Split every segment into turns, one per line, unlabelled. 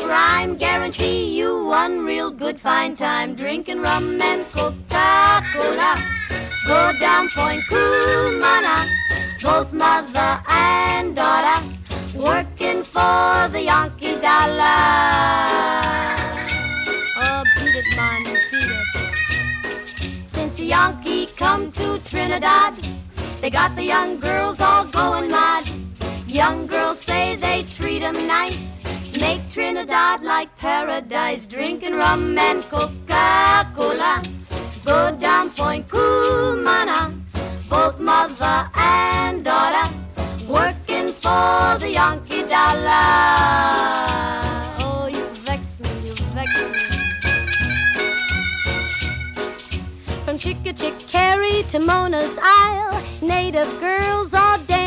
crime. Guarantee you one real good fine time. Drinking rum and Coca-Cola. Go down Point Cumana. Both mother and daughter working for the Yankee dollar. Oh, beat it, man, beat it. Since the Yankee come to Trinidad, they got the young girls all going mad. Young girls say they treat 'em nice. Make Trinidad like paradise, drinking rum and Coca-Cola. Go down Point Cumana, both mother and daughter, working for the Yankee dollar. Oh, you vex me, you vex me. From Chickachickarry to Mona's Isle, native girls all. Help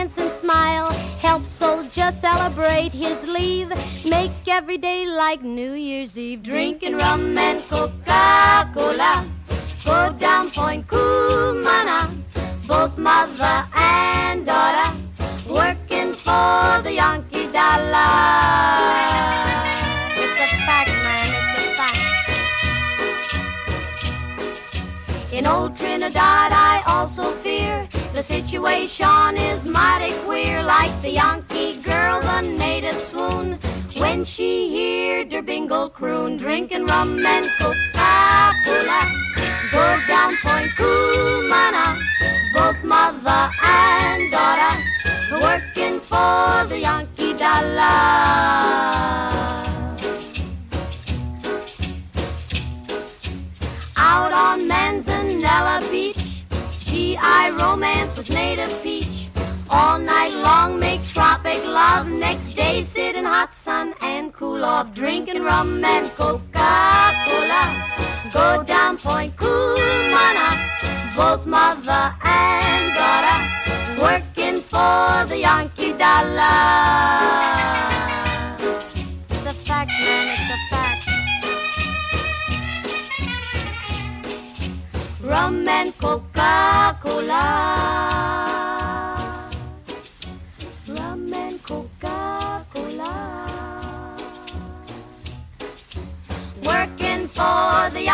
soldier celebrate his leave. Make every day like New Year's Eve. Drinking rum and Coca-Cola. Go down Point Cumana. Both mother and daughter working for the Yankee dollar. In old Trinidad, I also fear the situation is mighty queer. Like the Yankee girl, the native swoon when she heard her bingle croon, drinking rum and Coca-Cola. Go down Point Cumana, both mother and daughter working for the Yankee dollar. Out on Manzanilla Beach, GI romance with native peach. All night long make tropic love. Next day sit in hot sun and cool off, drinking rum and Coca-Cola. Go down Point Cumana, both mother and daughter working for the Yankee dollar. Rum and Coca-Cola. Rum and Coca-Cola. Working for the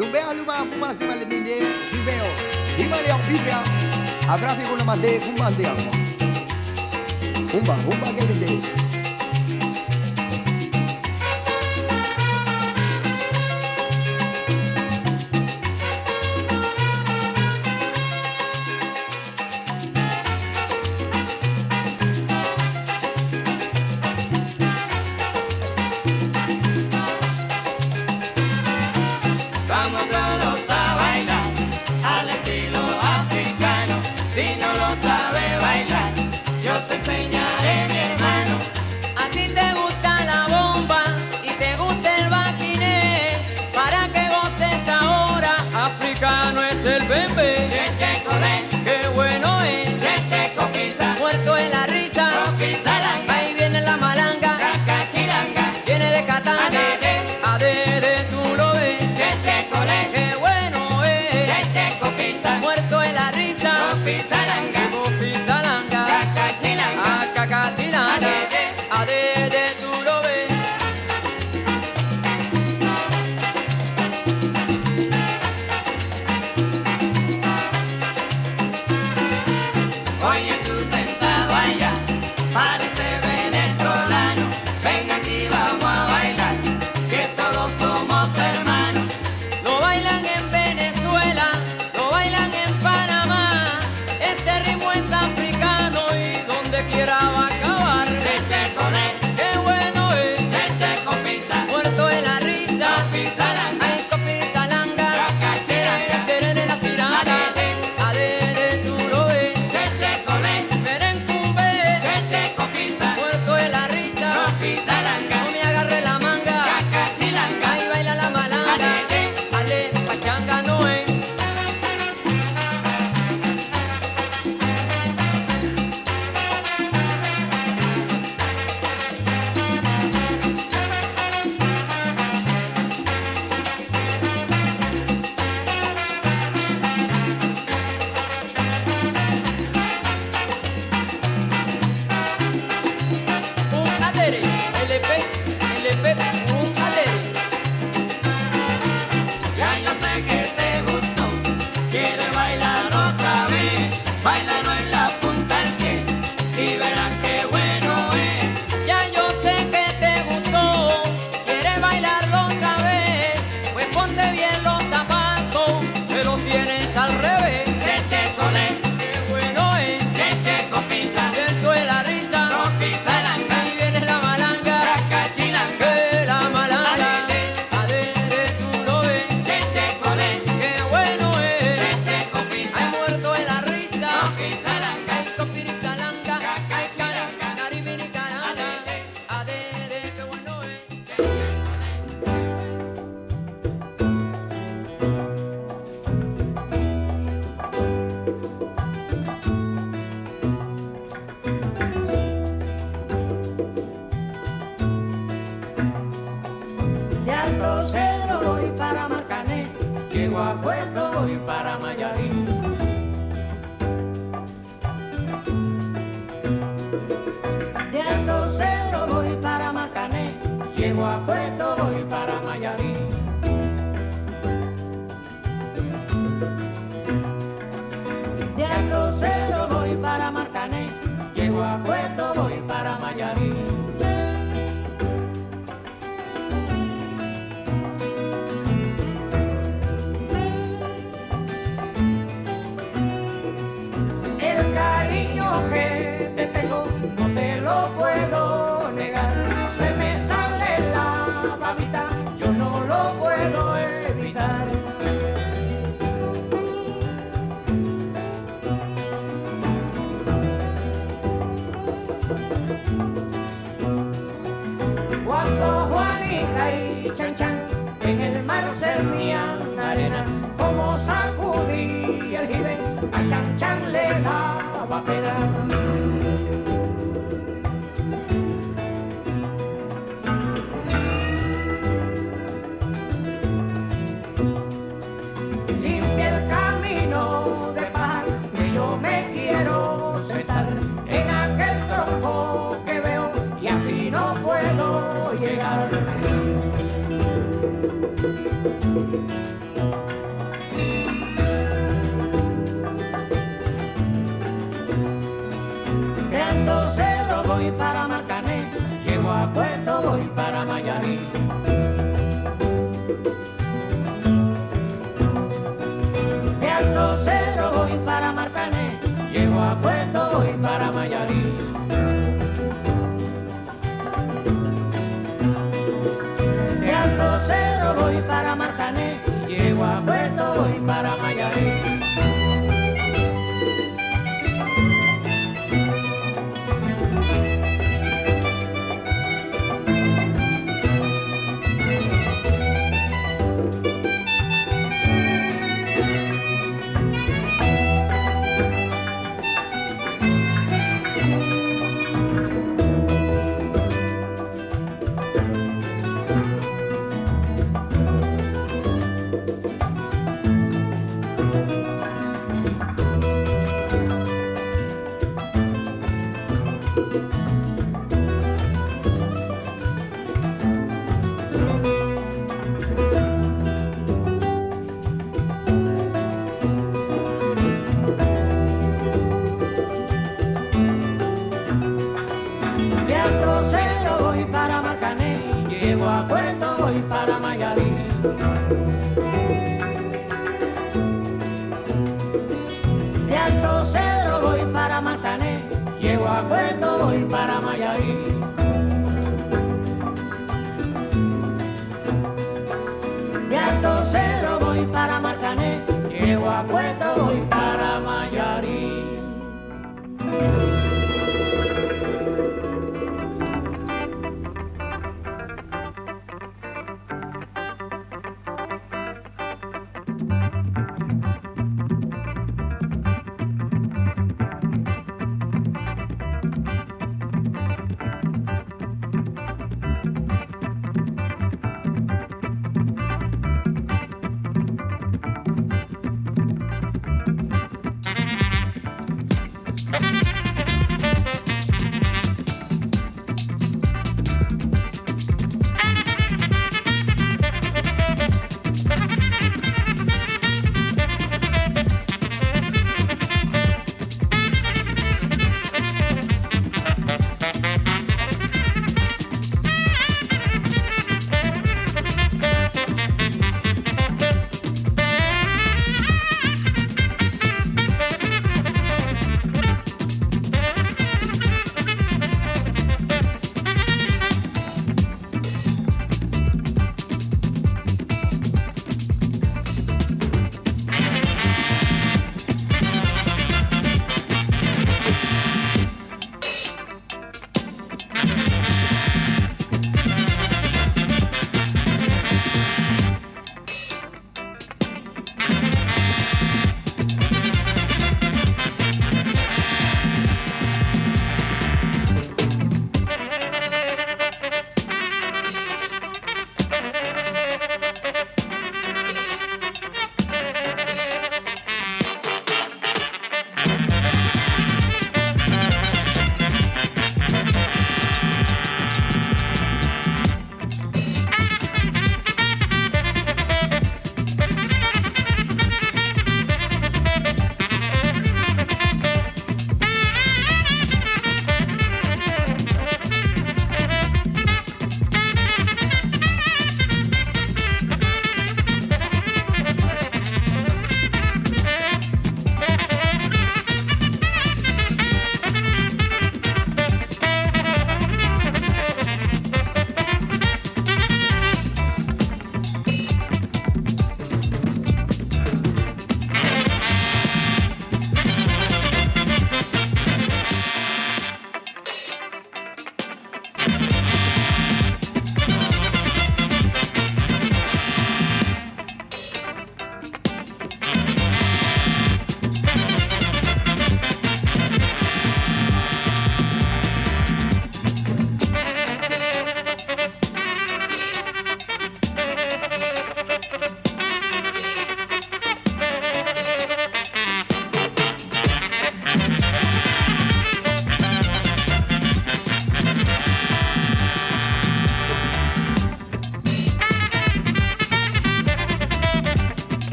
Dubealuma kumasi assim, malemine jibeo Himale ang é, bibia Abrafi
ko naman de kumande ako Umba, umba gelinde Umba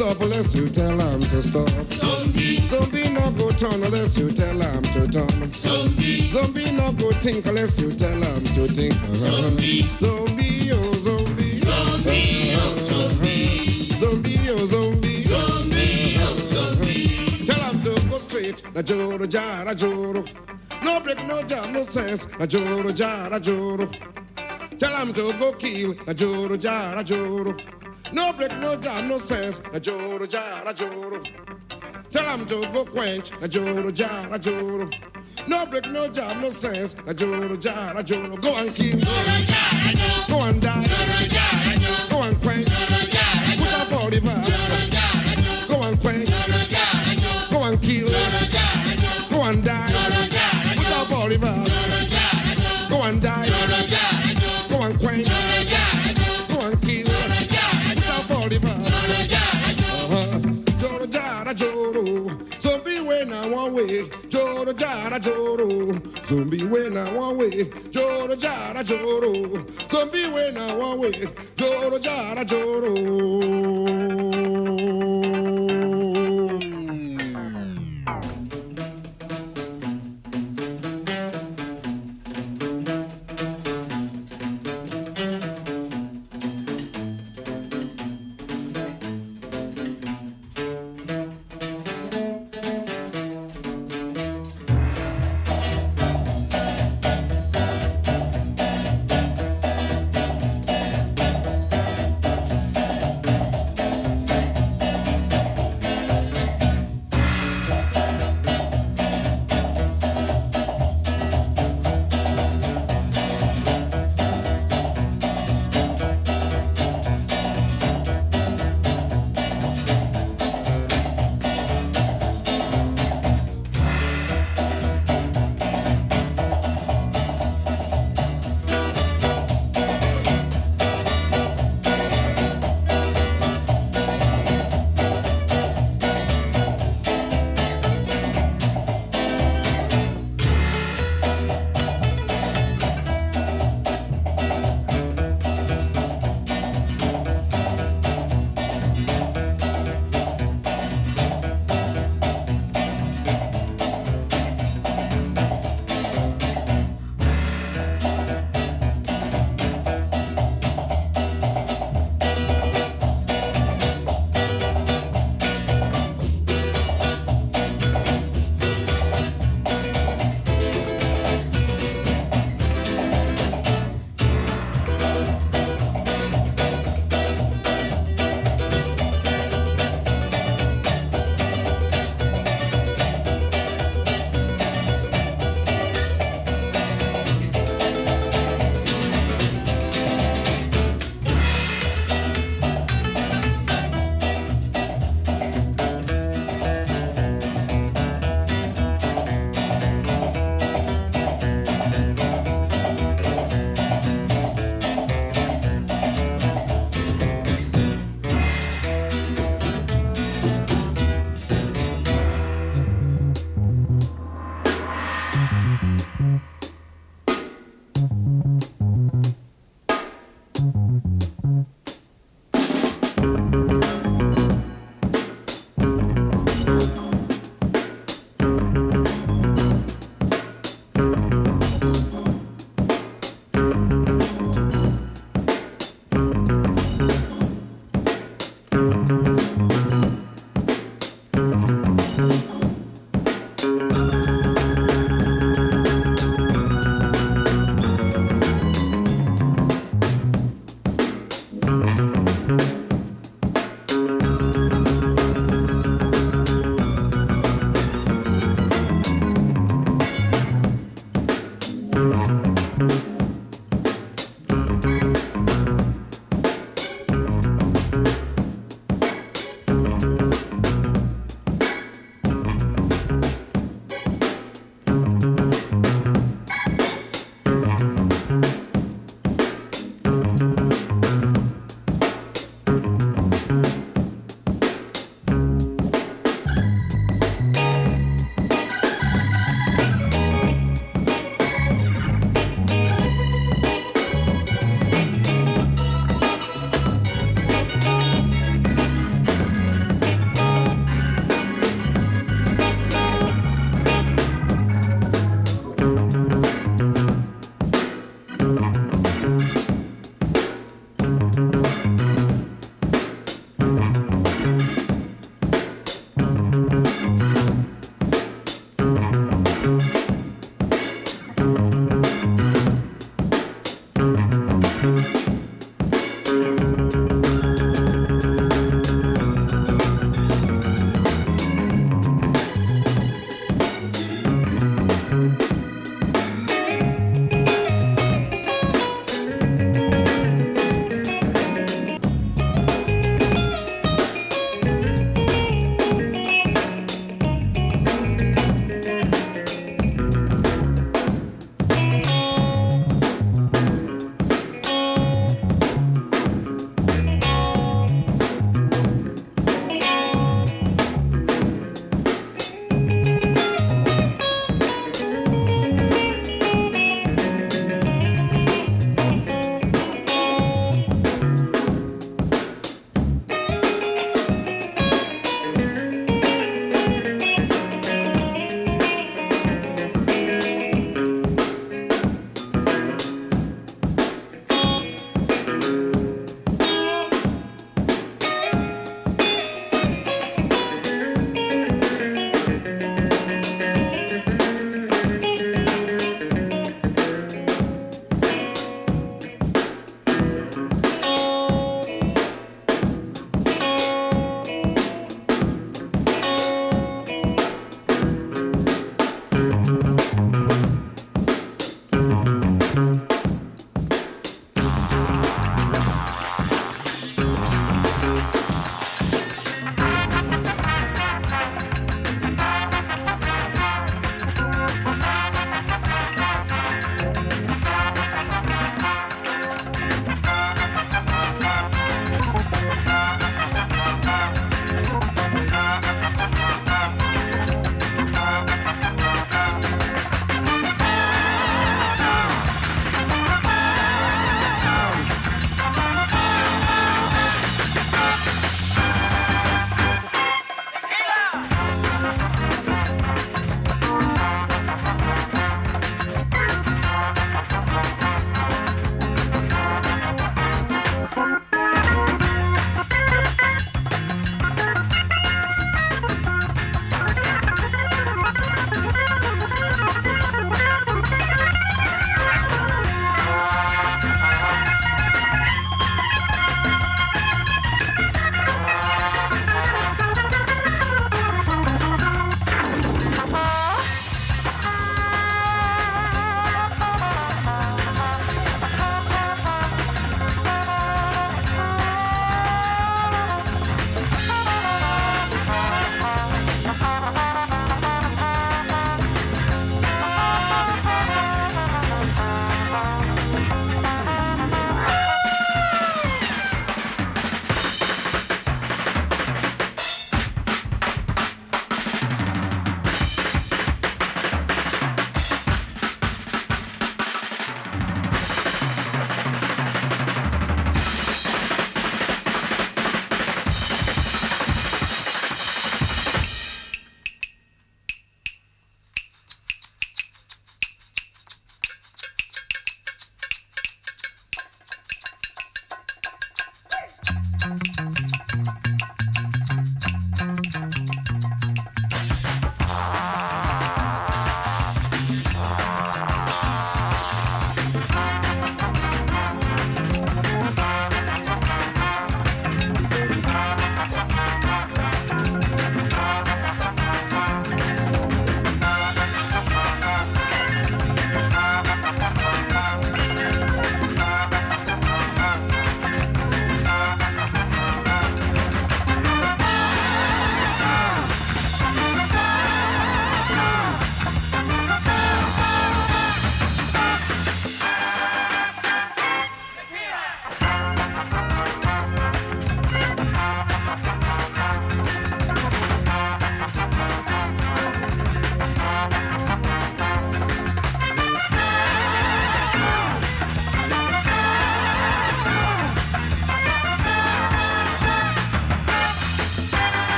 Stop unless you tell him to stop. Zombie. Zombie not go turn unless you tell him to turn. Zombie. Zombie not go think unless you tell him to think. Zombie. Zombie, oh zombie. Zombie, oh zombie. Zombie, oh zombie. Zombie, oh zombie. Tell him to go straight. Na joro jara joro. No break, no jam, no sense. Na joro jara joro. Tell him to go kill. Na joro jara joro. No break, no jam, no sense. Na joro jara joro. Tell him to go quench. Na joro jara joro. No break, no jam, no sense. Na joro jara joro. Go and kill. Go and die. Go joro. Zombie when I way. Joro jara joro.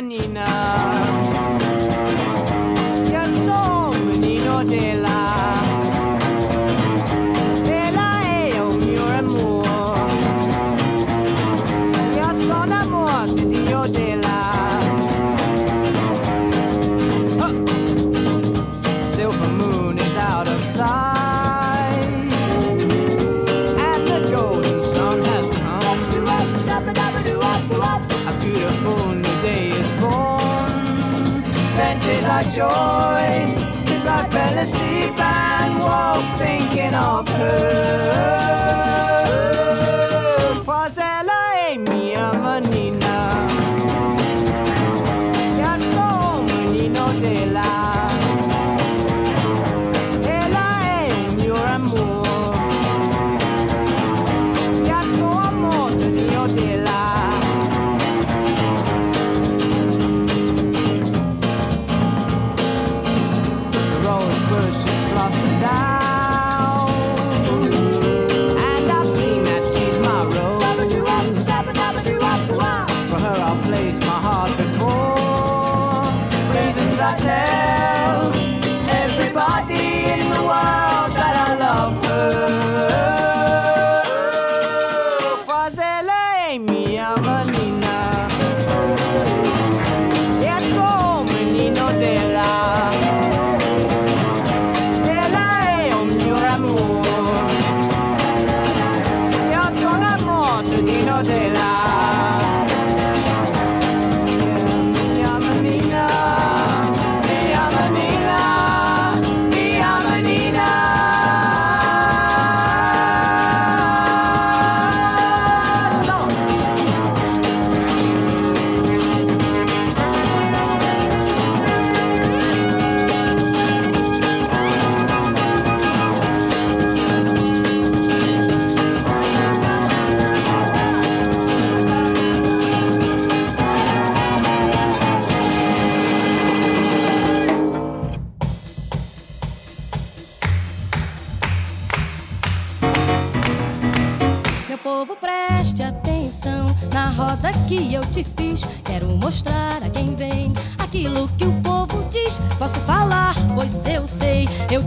Nina.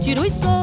tiro os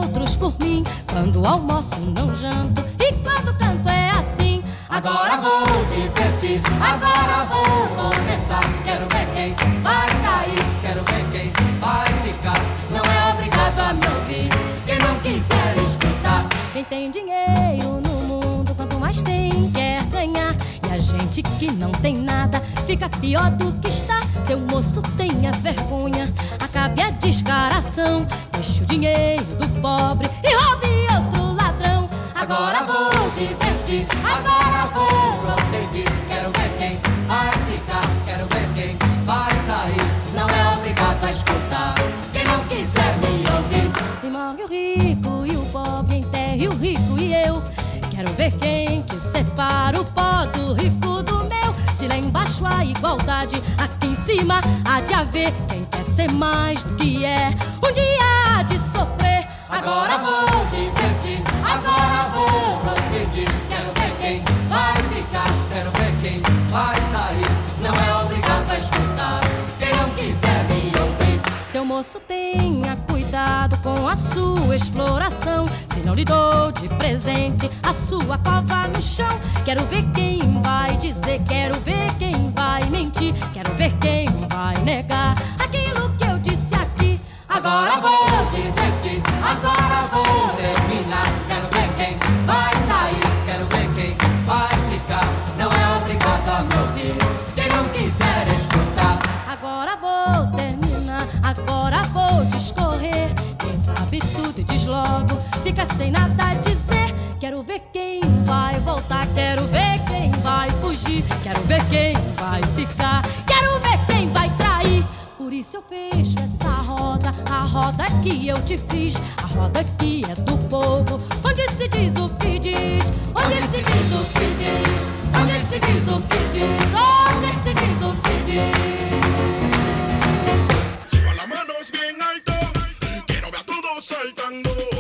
vai
voltar. Quero ver quem vai fugir. Quero ver quem vai ficar. Quero ver quem vai trair. Por isso eu fecho essa roda, a roda que eu te fiz, a roda que é do povo, onde se diz o que diz, onde se diz o que diz, onde se diz o que diz, onde se diz o que diz.
Manos alto, ver a todos saltando.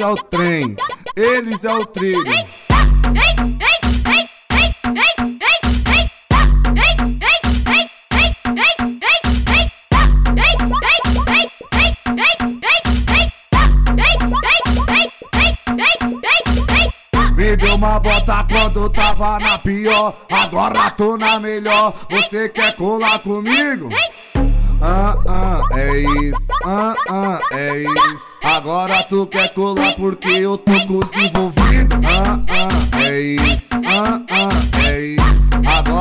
out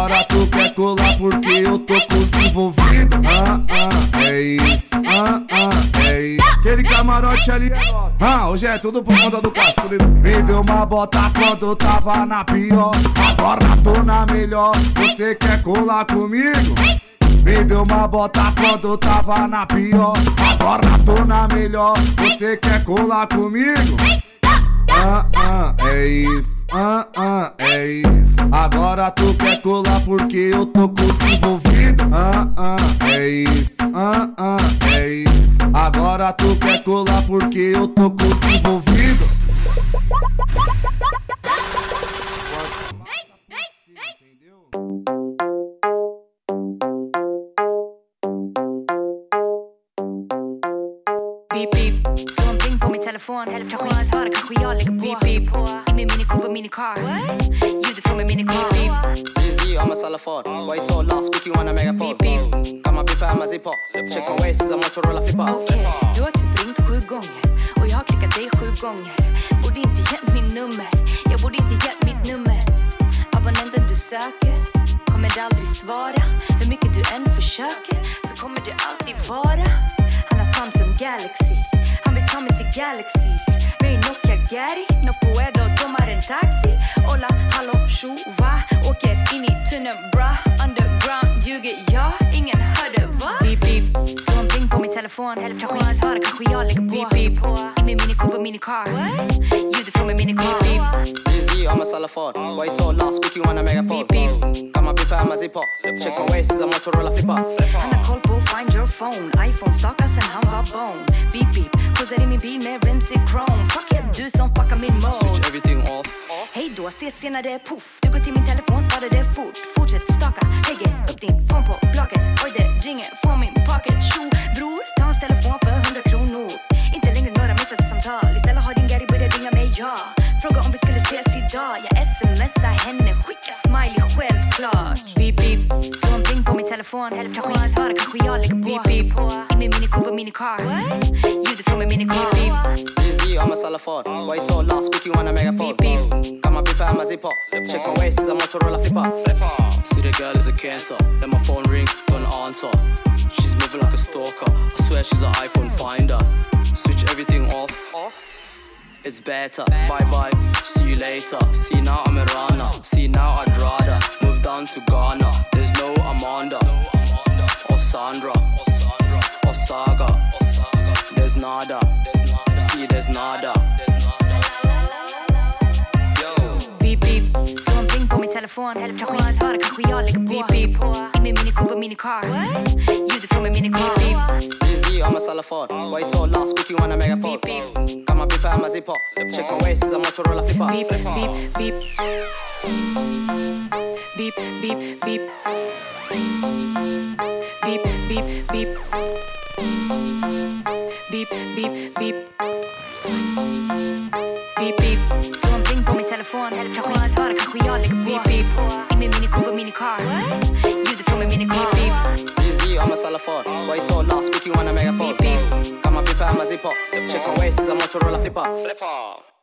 Agora tu quer colar porque eu tô envolvidos. Ah, ah, é isso, ah, ah, é isso. Aquele camarote ali é nosso. Ah, hoje é tudo por conta do caçulo. Me deu uma bota quando tava na pior. Agora tô na melhor. Você quer colar comigo? Me deu uma bota quando tava na pior. Agora tô na melhor. Você quer colar comigo? Ah, ah, é isso. Ah, ah, é isso. Agora tu quer colar porque eu tô envolvidos. Ah, ah, é isso. Ah, ah, é isso. Agora tu quer colar porque eu tô envolvidos.
Beep beep, telefon. Kanske inte svarar, kanske jag lägger på. Beep beep, i min Mini Cooper Mini Car Ljudet från min Mini Car Beep.
ZZ, I'm a salafon. Why you so lost? Speaking on a megaphone. Got my beeper and my zipper. Check my waist, I'm Motorola flipper.
Okej, du har typ ringt sju gånger. Och jag har klickat dig sju gånger. Borde inte gett mitt nummer, jag borde inte gett mitt nummer. Abonnenten du söker kommer aldrig svara. Hur mycket du än försöker så kommer du alltid vara. Han har Samsung Galaxy, mig till Galaxies. En Nokia Gary, no puedo tomar en taxi. Hola, hallå, tjo, va? Åker in i tunneln, bra. Underground ljuger jag, ingen hörde va? Beep beep, en pling på min telefon. Kanske inte svarar, kanske jag lägger på. Beep beep, i min Mini Cooper Mini Car Ljudet från min Mini Car Beep.
ZZ, I'm a salafon. Why you so lost? Speaking on a megaphone. My beeper and my zipper. Check my waist, I'm Motorola flipper.
Han har koll på find your phone. iPhone stakar sen han var bone Beep beep, cruisar i min bil med rims i chrome. Fuck yeah, du som fuckar min mode.
Switch everything off.
Hej då, ses senare, puff. Du går till min telefon, svarar det fort. Fortsätt staka, lägger upp din phone på blocket. Oj det ringer från min pocket. Tjo, bror, ta hans telefon för 100 kronor. Inte längre några missade samtal Istället har din Gary börjat ringa mig, ja. Fråga om vi skulle ses idag. Jag smsar henne, skicka smiley självklart. Beep beep, slå en pling på min telefon. Kanske inte svarar, kanske jag lägger på. Beep beep, i min Mini Cooper Mini Car Ljudet från min Mini Car Beep beep.
ZZ, I'm a salafon. Why you so lost? Speaking on a megaphone. Got my beeper and my zipper. Check my waist, I'm Motorola flipper. flipper. See the girl is a cancer. Then my phone ring, don't answer. She's moving like a stalker. I swear she's an iPhone finder. Switch everything off. off? It's better. Bye bye. See you later. See now I'm a runner. See now I'd rather move down to Ghana. There's no Amanda or Sandra or Saga. There's nada. See, there's nada.
Beep beep, slå en pling på min telefon Kanske inte svarar, kanske jag lägger på Beep beep, i min Mini Cooper Mini Car Ljudet från min Mini Car Beep
ZZ, a salafon. Why you so lost? Speaking on a megaphone. Got my beeper and my zipper. Check my waist, I'm Motorola flipper.
Beep beep beep Beep beep beep Beep beep beep Beep beep beep Beep beep, slå en pling på min telefon Kanske inte svarar, kanske jag lägger på Beep beep, i min Mini Cooper Mini Car Ljudet från min Mini Car Beep
ZZ, I'm a salafon. Why so lost? Speaking on a megaphone. Got my beeper and my zipper. Check my waist, I'm Motorola flipper. Flipper.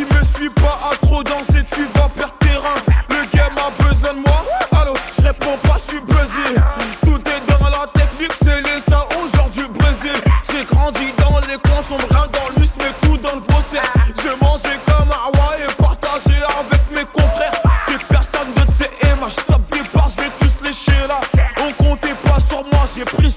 S'ils me suis pas à trop danser, tu vas perdre terrain. Le game a besoin de moi. Allô, je réponds pas, je suis buzzé. Tout est dans la technique, c'est les ça aujourd'hui Brésil. J'ai grandi dans les coins sombres, dans l'us, mais tout dans le fossé. J'ai mangé comme roi et partagé avec mes confrères. C'est personne de ces MH, je tape je vais tous lécher là. On comptait pas sur moi, j'ai
pris